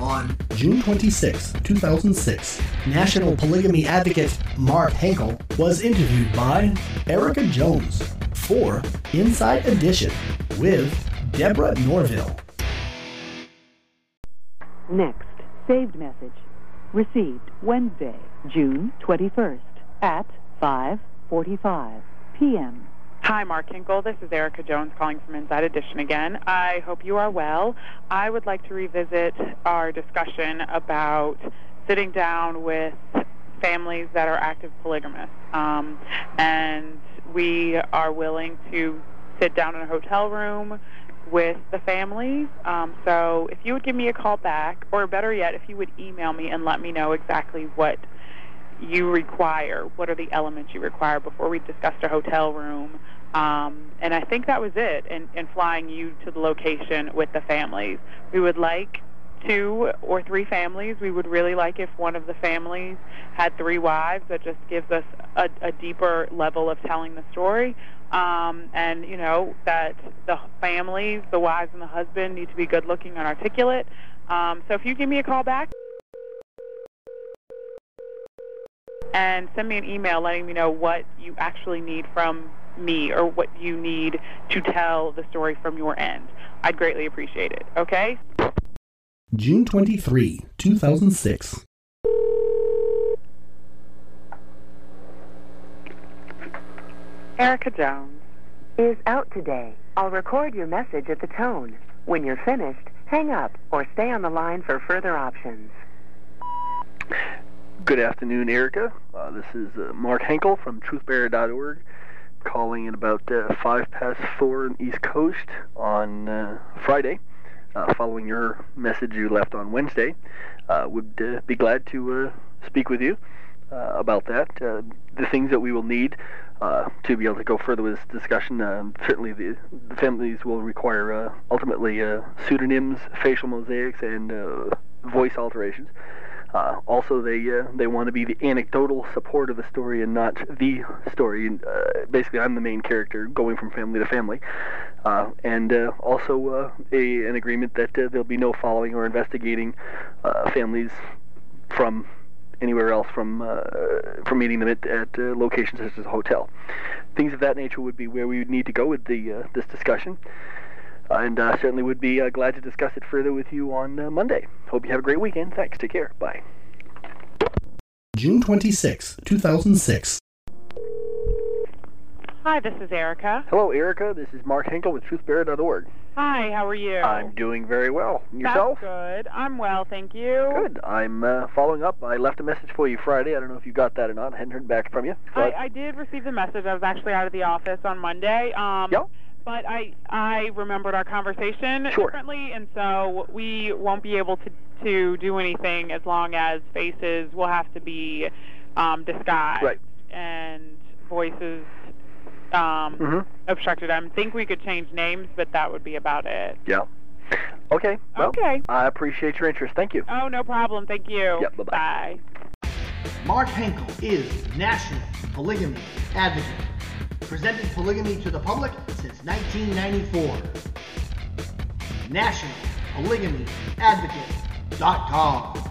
On June 26, 2006, National Polygamy Advocate Mark Henkel was interviewed by Erika Jones for Inside Edition with Deborah Norville. Next, saved message. Received Wednesday, June 21st at 5:45 p.m. Hi, Mark Henkel. This is Erika Jones calling from Inside Edition again. I hope you are well. I would like to revisit our discussion about sitting down with families that are active polygamists. Um, and we are willing to sit down in a hotel room with the families. Um, so if you would give me a call back, or better yet, if you would email me and let me know exactly what you require, what are the elements you require before we discussed a hotel room. Um, and I think that was it in, in flying you to the location with the families. We would like two or three families. We would really like if one of the families had three wives. That just gives us a, a deeper level of telling the story. Um, and, you know, that the families, the wives and the husband, need to be good looking and articulate. Um, so if you give me a call back, and send me an email letting me know what you actually need from me or what you need to tell the story from your end. I'd greatly appreciate it. Okay? June 23, 2006. Erika Jones. Is out today. I'll record your message at the tone. When you're finished, hang up or stay on the line for further options. Good afternoon, Erika. Uh, this is uh, Mark Henkel from truthbearer.org calling at about uh, 5 past 4 on East Coast on uh, Friday, uh, following your message you left on Wednesday. Uh, would be glad to speak with you about that. The things that we will need to be able to go further with this discussion. Certainly, the, the families will require ultimately pseudonyms, facial mosaics, and voice alterations. Uh, also, they uh, they want to be the anecdotal support of the story and not the story. Uh, basically, I'm the main character going from family to family, uh, and uh, also uh, a, an agreement that there'll be no following or investigating families from anywhere else from from meeting them at, at locations such as a hotel. Things of that nature would be where we would need to go with the this discussion. And uh, certainly would be uh, glad to discuss it further with you on uh, Monday. Hope you have a great weekend. Thanks. Take care. Bye. June 26, 2006. Hi, this is Erika. Hello, Erika. This is Mark Henkel with TruthBearer.org. Hi, how are you? I'm doing very well. Yourself? That's good. I'm well, thank you. Good. I'm uh, following up. I left a message for you Friday. I don't know if you got that or not. I hadn't heard back from you. I, I did receive the message. I was actually out of the office on Monday. Um, Yeah. But I I remembered our conversation Sure. differently, and so we won't be able to to do anything as long as faces will have to be um, disguised Right. and voices um, Mhm. obstructed. I think we could change names, but that would be about it. Yeah. Okay. Well, Okay. I appreciate your interest. Thank you. Oh, no problem. Thank you. Yep, bye-bye. Bye. Mark Henkel is National Polygamy Advocate. Presented polygamy to the public since 1994. NationalPolygamyAdvocate.com.